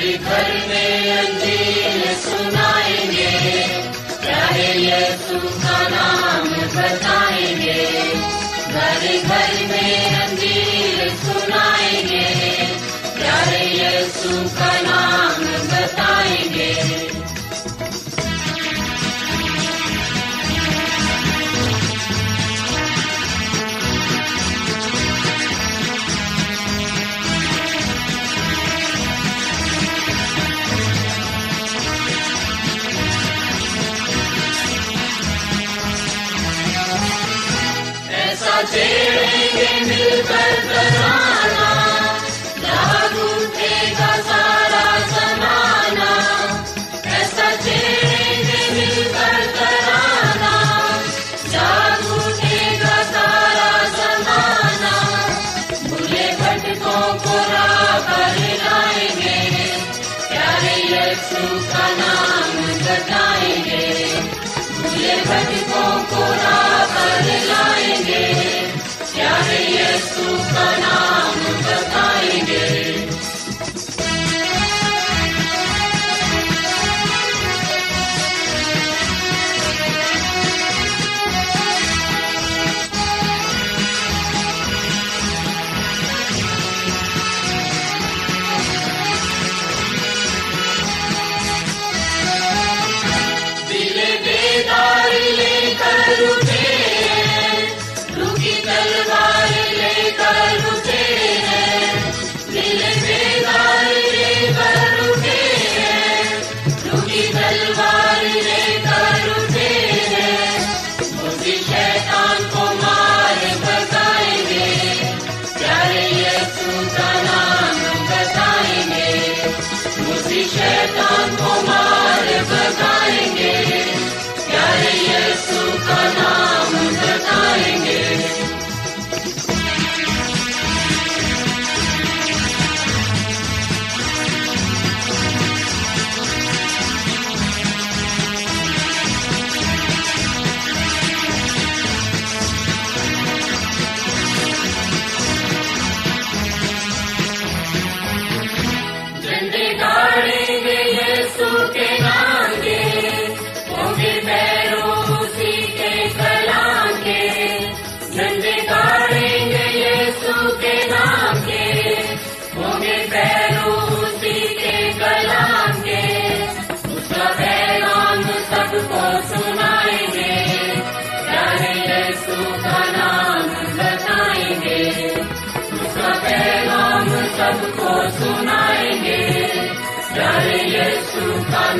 گھر میں سنائیں گے پیارے کا نام بتائیں گے گھر گھر میں انجیل سنائیں گے پیارے یسو کا نام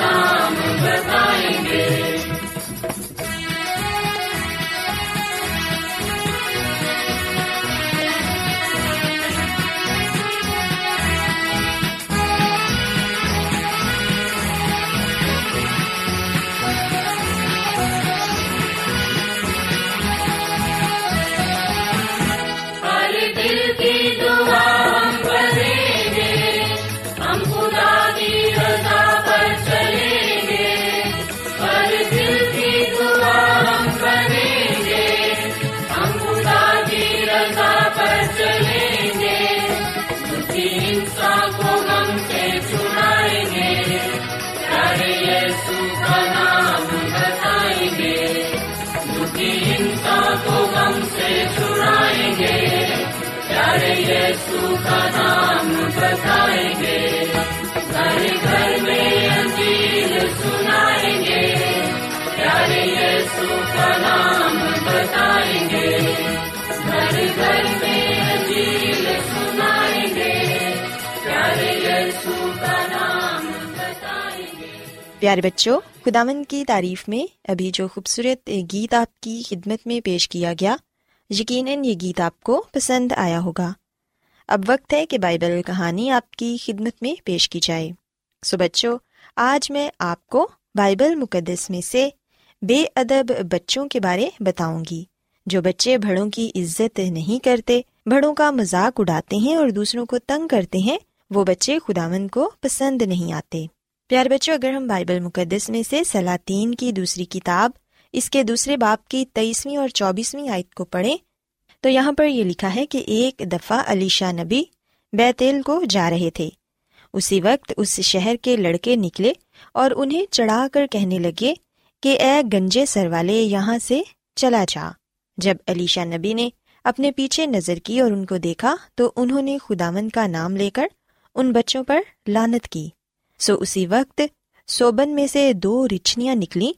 نام بتا پیارے بچوں خداون کی تعریف میں ابھی جو خوبصورت گیت آپ کی خدمت میں پیش کیا گیا، یقیناً یہ گیت آپ کو پسند آیا ہوگا۔ اب وقت ہے کہ بائبل کہانی آپ کی خدمت میں پیش کی جائے۔ سو بچوں، آج میں آپ کو بائبل مقدس میں سے بے ادب بچوں کے بارے بتاؤں گی۔ جو بچے بڑوں کی عزت نہیں کرتے، بڑوں کا مذاق اڑاتے ہیں اور دوسروں کو تنگ کرتے ہیں، وہ بچے خداون کو پسند نہیں آتے۔ پیار بچوں، اگر ہم بائبل مقدس میں سے سلاطین کی دوسری کتاب، اس کے دوسرے باپ کی تیئیسویں اور چوبیسویں آیت کو پڑھیں تو یہاں پر یہ لکھا ہے کہ ایک دفعہ علی شاہ نبی بیتیل کو جا رہے تھے۔ اسی وقت اس شہر کے لڑکے نکلے اور انہیں چڑھا کر کہنے لگے کہ اے گنجے سر والے، یہاں سے چلا جا۔ جب علی شاہ نبی نے اپنے پیچھے نظر کی اور ان کو دیکھا تو انہوں نے خداون کا نام لے کر ان بچوں پر لانت کی۔ سو اسی وقت سوبن میں سے دو رچھنیاں نکلیں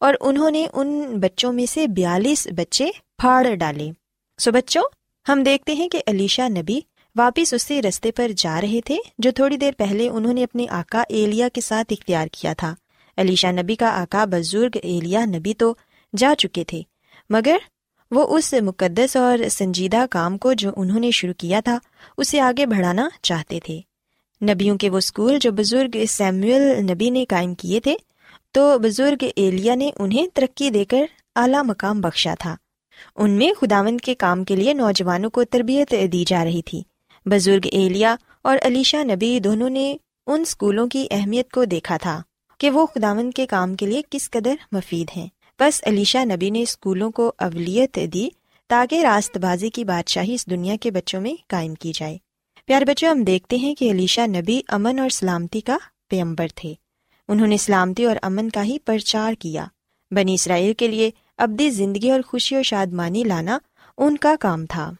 اور انہوں نے ان بچوں میں سے بیالیس بچے پھاڑ ڈالے۔ سو بچوں، ہم دیکھتے ہیں کہ علیشا نبی واپس اسی رستے پر جا رہے تھے، جو تھوڑی دیر پہلے انہوں نے اپنے آقا ایلیا کے ساتھ اختیار کیا تھا۔ علیشا نبی کا آقا بزرگ ایلیا نبی تو جا چکے تھے، مگر وہ اس مقدس اور سنجیدہ کام کو جو انہوں نے شروع کیا تھا، اسے آگے بڑھانا چاہتے تھے۔ نبیوں کے وہ اسکول جو بزرگ سیمول نبی نے قائم کیے تھے، تو بزرگ ایلیا نے انہیں ترقی دے کر اعلیٰ مقام بخشا تھا۔ ان میں خداون کے کام کے لیے نوجوانوں کو تربیت دی جا رہی تھی۔ بزرگ ایلیا اور علیشا نبی دونوں نے ان اسکولوں کی اہمیت کو دیکھا تھا کہ وہ خداون کے کام کے لیے کس قدر مفید ہیں۔ بس علیشا نبی نے اسکولوں کو اولت دی تاکہ راست بازی کی بادشاہی اس دنیا کے بچوں میں قائم کی جائے۔ پیار بچوں، ہم دیکھتے ہیں کہ علیشا نبی امن اور سلامتی کا پیمبر تھے۔ انہوں نے سلامتی اور امن کا ہی پرچار کیا۔ بنی اسرائیل کے لیے ابدی زندگی اور خوشی اور شادمانی لانا ان کا کام تھا۔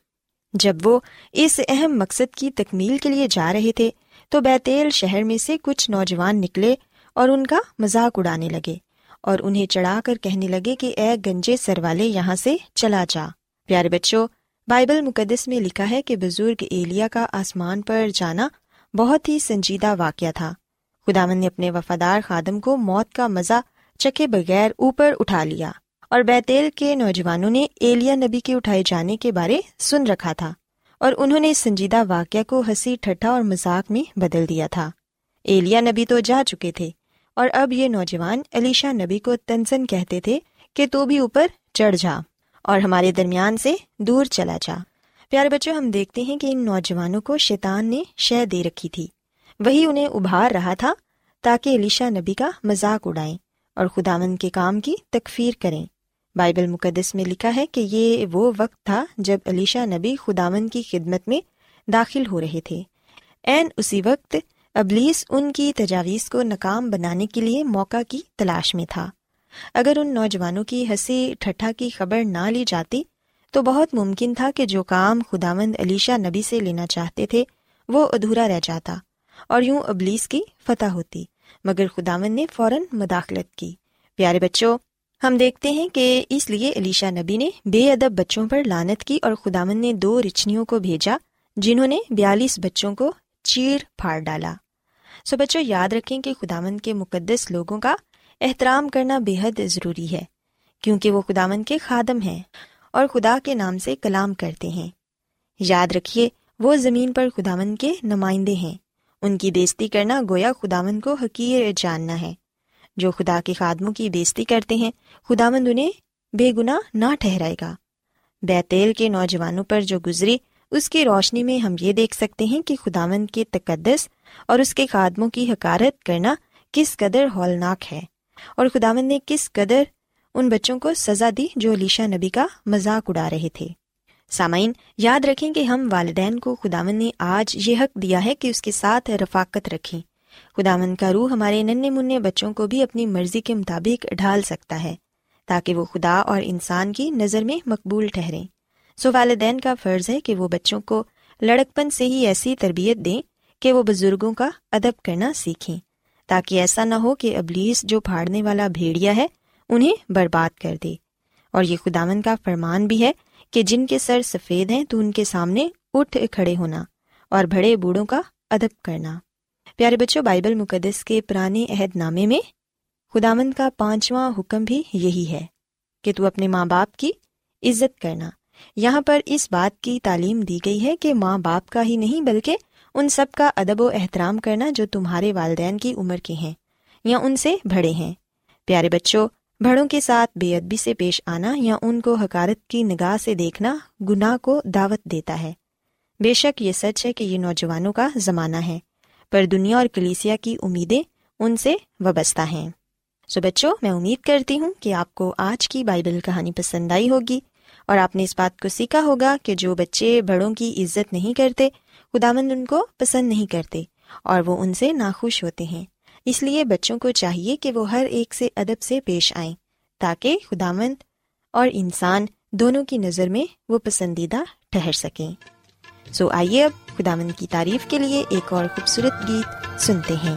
جب وہ اس اہم مقصد کی تکمیل کے لیے جا رہے تھے، تو بیتیل شہر میں سے کچھ نوجوان نکلے اور ان کا مذاق اڑانے لگے اور انہیں چڑھا کر کہنے لگے کہ اے گنجے سر والے یہاں سے چلا جا۔ پیارے بچوں، بائبل مقدس میں لکھا ہے کہ بزرگ ایلیا کا آسمان پر جانا بہت ہی سنجیدہ واقعہ تھا۔ خدامن نے اپنے وفادار خادم کو موت کا مزہ چکے بغیر اوپر اٹھا لیا اور بیتیل کے نوجوانوں نے ایلیا نبی کے اٹھائے جانے کے بارے سن رکھا تھا اور انہوں نے سنجیدہ واقعہ کو ہنسی ٹھٹھا اور مذاق میں بدل دیا تھا۔ ایلیا نبی تو جا چکے تھے اور اب یہ نوجوان علیشا نبی کو تنزن کہتے تھے کہ تو بھی اوپر چڑھ جا اور ہمارے درمیان سے دور چلا جا۔ پیارے بچوں، ہم دیکھتے ہیں کہ ان نوجوانوں کو شیطان نے شہ دے رکھی تھی۔ وہی انہیں ابھار رہا تھا تاکہ علیشا نبی کا مذاق اڑائیں۔ اور خداون کے کام کی تکفیر کریں۔ بائبل مقدس میں لکھا ہے کہ یہ وہ وقت تھا جب علیشا نبی خداون کی خدمت میں داخل ہو رہے تھے۔ عین اسی وقت ابلیس ان کی تجاویز کو ناکام بنانے کے لیے موقع کی تلاش میں تھا۔ اگر ان نوجوانوں کی ہنسی ٹھٹھا کی خبر نہ لی جاتی، تو بہت ممکن تھا کہ جو کام خداوند علیشا نبی سے لینا چاہتے تھے، وہ ادھورا رہ جاتا اور یوں ابلیس کی فتح ہوتی۔ مگر خداون نے فوراً مداخلت کی۔ پیارے بچوں، ہم دیکھتے ہیں کہ اس لیے علیشا نبی نے بے ادب بچوں پر لانت کی اور خداون نے دو رچنیوں کو بھیجا، جنہوں نے بیالیس بچوں کو چیر پھاڑ ڈالا۔ سو بچوں، یاد رکھیں کہ خداون کے مقدس لوگوں کا احترام کرنا بے حد ضروری ہے، کیونکہ وہ خداون کے خادم ہیں اور خدا کے نام سے کلام کرتے ہیں۔ یاد رکھیے، وہ زمین پر خداون کے نمائندے ہیں۔ ان کی بےزتی کرنا گویا خداون کو حقیر جاننا ہے۔ جو خدا کے خادموں کی بےزتی کرتے ہیں، خداوند انہیں بے گناہ نہ ٹھہرائے گا۔ بیتیل کے نوجوانوں پر جو گزری، اس کی روشنی میں ہم یہ دیکھ سکتے ہیں کہ خداوند کے تقدس اور اس کے خادموں کی حکارت کرنا کس قدر ہولناک ہے۔ اور خداوند نے کس قدر ان بچوں کو سزا دی جو علیشا نبی کا مذاق اڑا رہے تھے۔ سامعین، یاد رکھیں کہ ہم والدین کو خداون نے آج یہ حق دیا ہے کہ اس کے ساتھ رفاقت رکھیں۔ خداون کا روح ہمارے ننے منع بچوں کو بھی اپنی مرضی کے مطابق ڈھال سکتا ہے، تاکہ وہ خدا اور انسان کی نظر میں مقبول ٹھہریں۔ سو والدین کا فرض ہے کہ وہ بچوں کو لڑکپن سے ہی ایسی تربیت دیں کہ وہ بزرگوں کا ادب کرنا سیکھیں، تاکہ ایسا نہ ہو کہ ابلیس جو پھاڑنے والا بھیڑیا ہے، انہیں برباد کر دے۔ اور یہ خداون کا فرمان بھی ہے کہ جن کے سر سفید ہیں تو ان کے سامنے اٹھ کھڑے ہونا اور بڑے بوڑھوں کا ادب کرنا۔ پیارے بچوں، بائبل مقدس کے پرانے عہد نامے میں خداون کا پانچواں حکم بھی یہی ہے کہ تو اپنے ماں باپ کی عزت کرنا۔ یہاں پر اس بات کی تعلیم دی گئی ہے کہ ماں باپ کا ہی نہیں بلکہ ان سب کا ادب و احترام کرنا جو تمہارے والدین کی عمر کے ہیں یا ان سے بڑے ہیں۔ پیارے بچوں بڑوں کے ساتھ بے ادبی سے پیش آنا یا ان کو حکارت کی نگاہ سے دیکھنا گناہ کو دعوت دیتا ہے۔ بے شک یہ سچ ہے کہ یہ نوجوانوں کا زمانہ ہے، پر دنیا اور کلیسیا کی امیدیں ان سے وابستہ ہیں۔ سو بچوں، میں امید کرتی ہوں کہ آپ کو آج کی بائبل کہانی پسند آئی ہوگی اور آپ نے اس بات کو سیکھا ہوگا کہ جو بچے بڑوں کی عزت نہیں کرتے، خداوند ان کو پسند نہیں کرتے اور وہ ان سے ناخوش ہوتے ہیں۔ اس لیے بچوں کو چاہیے کہ وہ ہر ایک سے ادب سے پیش آئیں، تاکہ خداوند اور انسان دونوں کی نظر میں وہ پسندیدہ ٹھہر سکیں۔ سو آئیے اب خداوند کی تعریف کے لیے ایک اور خوبصورت گیت سنتے ہیں۔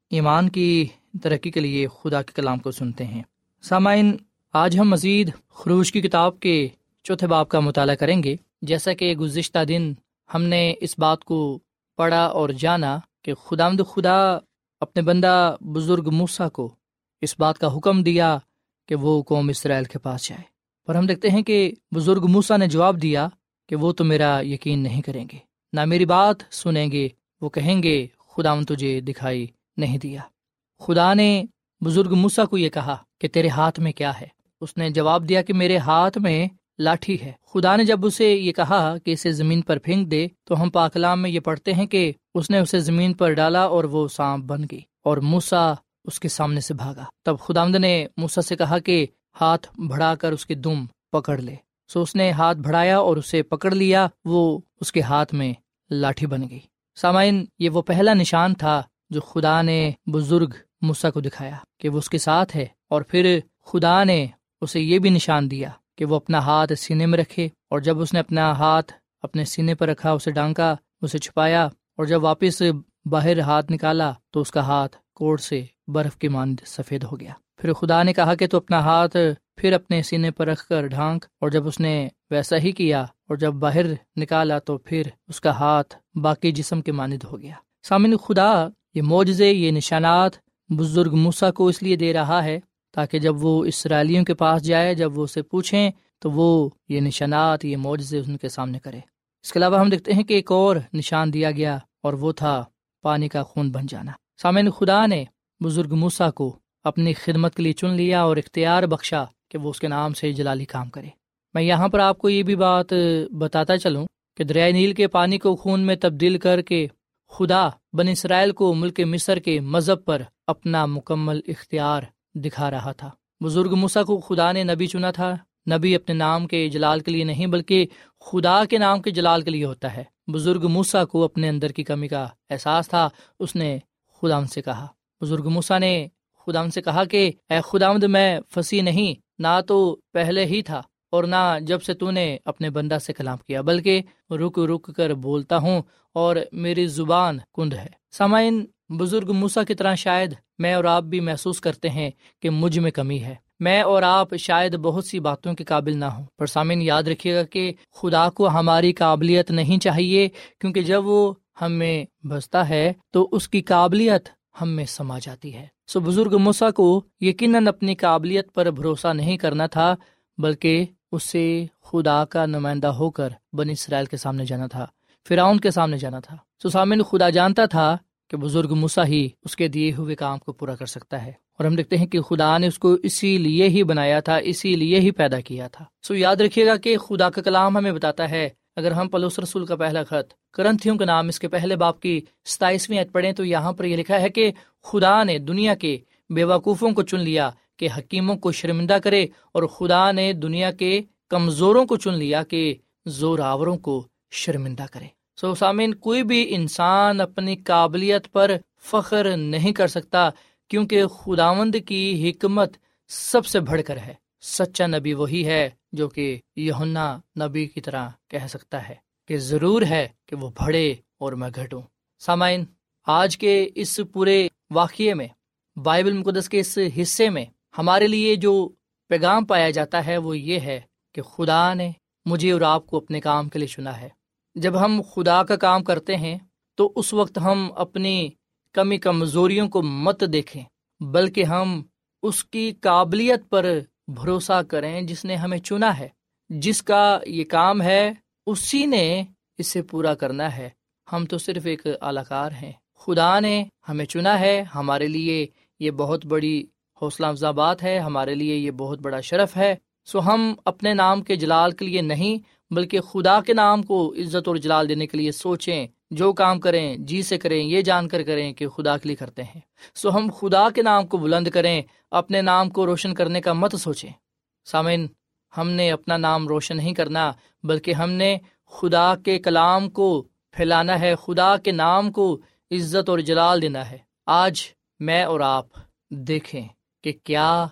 ایمان کی ترقی کے لیے خدا کے کلام کو سنتے ہیں۔ سامعین، آج ہم مزید خروش کی کتاب کے چوتھے باپ کا مطالعہ کریں گے۔ جیسا کہ گزشتہ دن ہم نے اس بات کو پڑھا اور جانا کہ خدا مد خدا اپنے بندہ بزرگ موسا کو اس بات کا حکم دیا کہ وہ قوم اسرائیل کے پاس جائے۔ پر ہم دیکھتے ہیں کہ بزرگ موسا نے جواب دیا کہ وہ تو میرا یقین نہیں کریں گے۔ نہ میری بات سنیں گے، وہ کہیں گے خدا تجھے دکھائی نہیں دیا۔ خدا نے بزرگ موسا کو یہ کہا کہ تیرے ہاتھ میں کیا ہے؟ اس نے جواب دیا کہ میرے ہاتھ میں لاٹھی ہے۔ خدا نے جب اسے یہ کہا کہ اسے زمین پر پھینک دے، تو ہم پاکلام میں یہ پڑھتے ہیں کہ اس نے اسے زمین پر ڈالا اور وہ سانپ بن گئی اور موسا اس کے سامنے سے بھاگا۔ تب خدا نے موسا سے کہا کہ ہاتھ بڑھا کر اس کی دم پکڑ لے۔ سو اس نے ہاتھ بڑھایا اور اسے پکڑ لیا، وہ اس کے ہاتھ میں لاٹھی بن گئی۔ سامعین، یہ وہ پہلا نشان تھا جو خدا نے بزرگ موسا کو دکھایا کہ وہ اس کے ساتھ ہے اور پھر خدا نے اسے یہ بھی نشان دیا کہ وہ اپنا ہاتھ سینے میں رکھے اور جب اس نے اپنا ہاتھ اپنے سینے پر رکھا، اسے ڈانکا، اسے چھپایا اور جب واپس باہر ہاتھ نکالا تو اس کا ہاتھ کوڑ سے برف کے مانند سفید ہو گیا۔ پھر خدا نے کہا کہ تو اپنا ہاتھ پھر اپنے سینے پر رکھ کر ڈھانک اور جب اس نے ویسا ہی کیا اور جب باہر نکالا تو پھر اس کا ہاتھ باقی جسم کے مانند ہو گیا۔ سامن خدا یہ معجزے، یہ نشانات بزرگ موسا کو اس لیے دے رہا ہے تاکہ جب وہ اسرائیلیوں کے پاس جائے، جب وہ اسے پوچھیں، تو وہ یہ نشانات، یہ معجزے ان کے سامنے کرے۔ اس کے علاوہ ہم دیکھتے ہیں کہ ایک اور نشان دیا گیا اور وہ تھا پانی کا خون بن جانا۔ سامعین خدا نے بزرگ موسا کو اپنی خدمت کے لیے چن لیا اور اختیار بخشا کہ وہ اس کے نام سے جلالی کام کرے۔ میں یہاں پر آپ کو یہ بھی بات بتاتا چلوں کہ دریائے نیل کے پانی کو خون میں تبدیل کر کے خدا بن اسرائیل کو ملک مصر کے مذہب پر اپنا مکمل اختیار دکھا رہا تھا۔ بزرگ مسا کو خدا نے نبی چنا تھا۔ نبی اپنے نام کے جلال کے لیے نہیں بلکہ خدا کے نام کے جلال کے لیے ہوتا ہے۔ بزرگ موسا کو اپنے اندر کی کمی کا احساس تھا، اس نے خدا سے کہا۔ بزرگ موسا نے خدا سے کہا کہ، اے خدا میں پھنسی نہیں، نہ تو پہلے ہی تھا۔ اور نہ جب سے تو نے اپنے بندہ سے کلام کیا، بلکہ رک رک کر بولتا ہوں اور میری زبان کند ہے۔ سامعین، بزرگ موسا کی طرح شاید میں اور آپ بھی محسوس کرتے ہیں کہ مجھ میں کمی ہے۔ میں اور آپ شاید بہت سی باتوں کے قابل نہ ہوں، پر سامعین یاد رکھیے گا کہ خدا کو ہماری قابلیت نہیں چاہیے، کیونکہ جب وہ ہمیں بستا ہے تو اس کی قابلیت ہم میں سما جاتی ہے۔ سو بزرگ مسا کو یقیناً اپنی قابلیت پر بھروسہ نہیں کرنا تھا، بلکہ اسے خدا کا نمائندہ ہو کر بن اسرائیل کے سامنے جانا تھا، فراؤن کے سامنے جانا تھا۔ سسامن خدا جانتا تھا کہ بزرگ مسا ہی اس کے دیے ہوئے کام کو پورا کر سکتا ہے۔ اور ہم دیکھتے ہیں کہ خدا نے اس کو اسی لیے ہی بنایا تھا، اسی لیے ہی پیدا کیا تھا۔ سو یاد رکھیے گا کہ خدا کا کلام ہمیں بتاتا ہے، اگر ہم پلوس رسول کا پہلا خط، کرنتھیوں کا نام اس کے پہلے باپ کی ستائیسویں عید پڑھیں تو یہاں پر یہ لکھا ہے کہ خدا نے دنیا کے بے وقوفوں کو چن لیا کہ حکیموں کو شرمندہ کرے اور خدا نے دنیا کے کمزوروں کو چن لیا کہ زور آوروں کو شرمندہ کرے۔ سو سامن کوئی بھی انسان اپنی قابلیت پر فخر نہیں کر سکتا کیونکہ خداوند کی حکمت سب سے بڑھ کر ہے۔ سچا نبی وہی ہے جو کہ یہنا نبی کی طرح کہہ سکتا ہے کہ ضرور ہے کہ وہ بڑھے اور میں گھٹوں۔ سامعین، آج کے اس پورے واقعے میں، بائبل مقدس کے اس حصے میں ہمارے لیے جو پیغام پایا جاتا ہے وہ یہ ہے کہ خدا نے مجھے اور آپ کو اپنے کام کے لیے چنا ہے۔ جب ہم خدا کا کام کرتے ہیں، تو اس وقت ہم اپنی کمی کمزوریوں کو مت دیکھیں، بلکہ ہم اس کی قابلیت پر بھروسہ کریں جس نے ہمیں چنا ہے۔ جس کا یہ کام ہے، اسی نے اسے پورا کرنا ہے۔ ہم تو صرف ایک الاکار ہیں۔ خدا نے ہمیں چنا ہے، ہمارے لیے یہ بہت بڑی حوصلہ افزا بات ہے، ہمارے لیے یہ بہت بڑا شرف ہے۔ سو ہم اپنے نام کے جلال کے لیے نہیں، بلکہ خدا کے نام کو عزت اور جلال دینے کے لیے سوچیں، جو کام کریں جی سے کریں، یہ جان کر کریں کہ خدا کے لیے کرتے ہیں۔ سو ہم خدا کے نام کو بلند کریں، اپنے نام کو روشن کرنے کا مت سوچیں۔ سامن ہم نے اپنا نام روشن نہیں کرنا، بلکہ ہم نے خدا کے کلام کو پھیلانا ہے، خدا کے نام کو عزت اور جلال دینا ہے۔ آج میں اور آپ دیکھیں۔ کہ کیا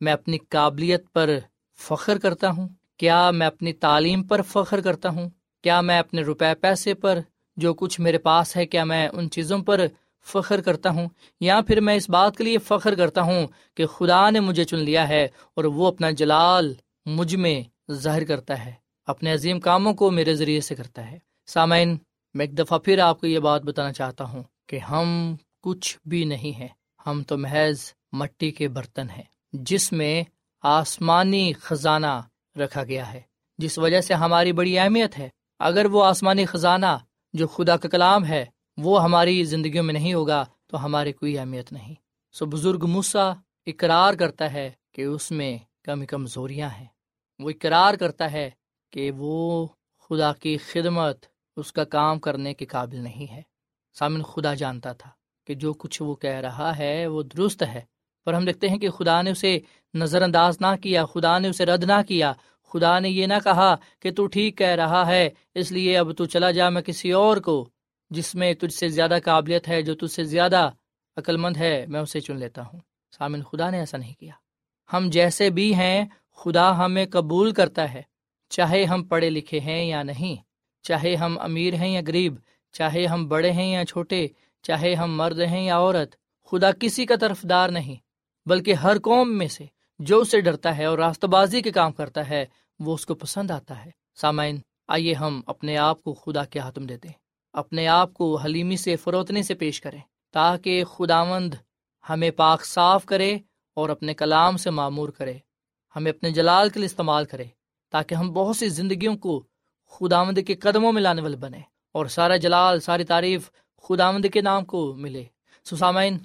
میں اپنی قابلیت پر فخر کرتا ہوں؟ کیا میں اپنی تعلیم پر فخر کرتا ہوں؟ کیا میں اپنے روپے پیسے پر جو کچھ میرے پاس ہے، کیا میں ان چیزوں پر فخر کرتا ہوں؟ یا پھر میں اس بات کے لیے فخر کرتا ہوں کہ خدا نے مجھے چن لیا ہے اور وہ اپنا جلال مجھ میں ظاہر کرتا ہے، اپنے عظیم کاموں کو میرے ذریعے سے کرتا ہے۔ سامعین، میں ایک دفعہ پھر آپ کو یہ بات بتانا چاہتا ہوں کہ ہم کچھ بھی نہیں ہیں، ہم تو محض مٹی کے برتن ہیں، جس میں آسمانی خزانہ رکھا گیا ہے، جس وجہ سے ہماری بڑی اہمیت ہے۔ اگر وہ آسمانی خزانہ جو خدا کا کلام ہے، وہ ہماری زندگیوں میں نہیں ہوگا، تو ہماری کوئی اہمیت نہیں۔ سو بزرگ موسا اقرار کرتا ہے کہ اس میں کمی کمزوریاں ہیں۔ وہ اقرار کرتا ہے کہ وہ خدا کی خدمت اس کا کام کرنے کے قابل نہیں ہے۔ سامن خدا جانتا تھا کہ جو کچھ وہ کہہ رہا ہے وہ درست ہے۔ پر ہم دیکھتے ہیں کہ خدا نے اسے نظر انداز نہ کیا، خدا نے اسے رد نہ کیا۔ خدا نے یہ نہ کہا کہ تو ٹھیک کہہ رہا ہے، اس لیے اب تو چلا جا میں کسی اور کو، جس میں تجھ سے زیادہ قابلیت ہے، جو تجھ سے زیادہ عقل مند ہے، میں اسے چن لیتا ہوں۔ سامن خدا نے ایسا نہیں کیا۔ ہم جیسے بھی ہیں، خدا ہمیں قبول کرتا ہے، چاہے ہم پڑھے لکھے ہیں یا نہیں۔ چاہے ہم امیر ہیں یا غریب، چاہے ہم بڑے ہیں یا چھوٹے، چاہے ہم مرد ہیں یا عورت، خدا کسی کا طرف دار نہیں۔ بلکہ ہر قوم میں سے جو اسے ڈرتا ہے اور راستہ بازی کے کام کرتا ہے، وہ اس کو پسند آتا ہے۔ سامعین، آئیے ہم اپنے آپ کو خدا کے ہاتھ میں دیتے اپنے آپ کو حلیمی سے فروتنے سے پیش کریں تاکہ خداوند ہمیں پاک صاف کرے اور اپنے کلام سے معمور کرے۔ ہمیں اپنے جلال کے لیے استعمال کرے تاکہ ہم بہت سی زندگیوں کو خداوند کے قدموں میں لانے والے بنے اور سارا جلال، ساری تعریف خداوند کے نام کو ملے۔ سسامین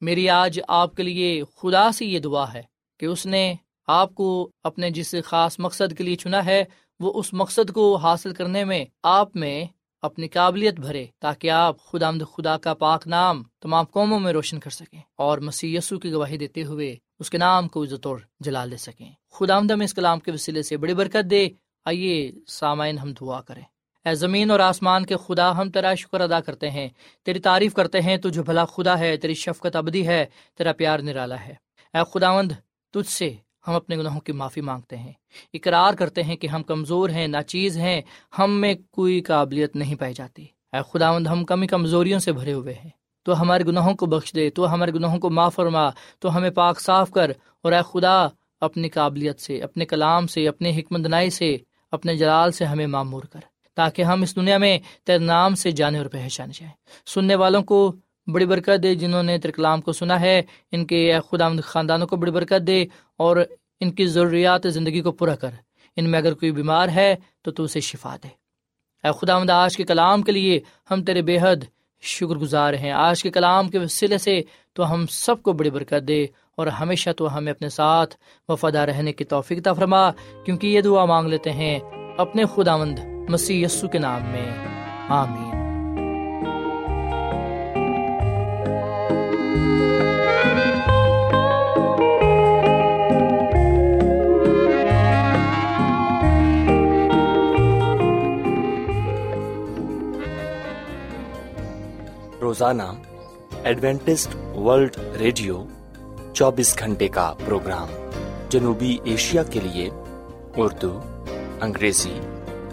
میری آج آپ کے لیے خدا سے یہ دعا ہے کہ اس نے آپ کو اپنے جس خاص مقصد کے لیے چنا ہے، وہ اس مقصد کو حاصل کرنے میں آپ میں اپنی قابلیت بھرے تاکہ آپ خدا آمد خدا کا پاک نام تمام قوموں میں روشن کر سکیں اور مسیح یسو کی گواہی دیتے ہوئے اس کے نام کو عزت اور جلال دے سکیں۔ خدا آمد ہم اس کلام کے وسیلے سے بڑی برکت دے۔ آئیے سامعین ہم دعا کریں۔ اے زمین اور آسمان کے خدا ہم تیرا شکر ادا کرتے ہیں۔ تیری تعریف کرتے ہیں، تجھے بھلا خدا ہے، تیری شفقت ابدی ہے، تیرا پیار نرالا ہے۔ اے خداوند، تجھ سے ہم اپنے گناہوں کی معافی مانگتے ہیں۔ اقرار کرتے ہیں کہ ہم کمزور ہیں، ناچیز ہیں، ہم میں کوئی قابلیت نہیں پائی جاتی۔ اے خداوند، ہم کمی کمزوریوں سے بھرے ہوئے ہیں۔ تو ہمارے گناہوں کو بخش دے، تو ہمارے گناہوں کو معاف فرما، تو ہمیں پاک صاف کر۔ اور اے خدا، اپنی قابلیت سے، اپنے کلام سے اپنے حکمت نائی سے، اپنے جلال سے ہمیں معمور کر۔ تاکہ ہم اس دنیا میں تیرے نام سے جانے اور پہچانے جائیں۔ سننے والوں کو بڑی برکت دے، جنہوں نے ترکلام کو سنا ہے، ان کے خدا خاندانوں کو بڑی برکت دے اور ان کی ضروریات زندگی کو پورا کر۔ ان میں اگر کوئی بیمار ہے تو تو اسے شفا دے۔ اے خدا مد آج کے کلام کے لیے ہم تیرے بے حد شکر گزار ہیں۔ آج کے کلام کے وسیلے سے تو ہم سب کو بڑی برکت دے اور ہمیشہ تو ہمیں اپنے ساتھ وفادہ رہنے کی توفیق تا فرما، کیونکہ یہ دعا مانگ لیتے ہیں اپنے خدا مند مسیح یسو کے نام میں، آمین۔ روزانہ ایڈوینٹسٹ ورلڈ ریڈیو چوبیس گھنٹے کا پروگرام جنوبی ایشیا کے لیے اردو، انگریزی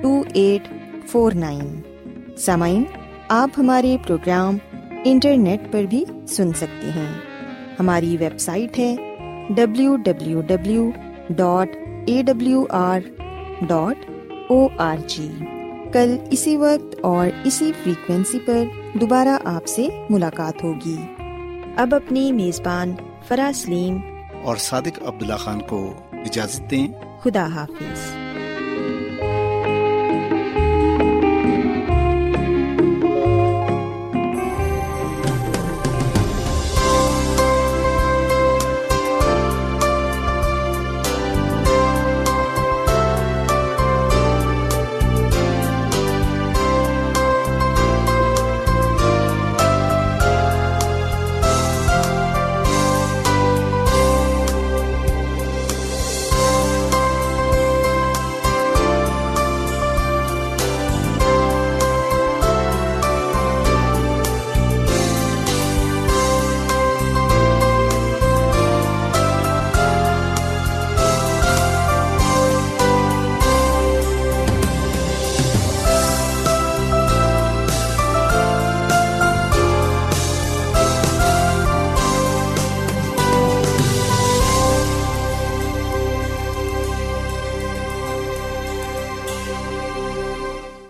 two eight four nine سامعین آپ ہمارے پروگرام انٹرنیٹ پر بھی سن سکتے ہیں۔ ہماری ویب سائٹ ہے W W W dot A W R dot O R G کل اسی وقت اور اسی فریکوینسی پر دوبارہ آپ سے ملاقات ہوگی۔ اب اپنی میزبان فرا سلیم اور صادق عبداللہ خان کو اجازت دیں۔ خدا حافظ۔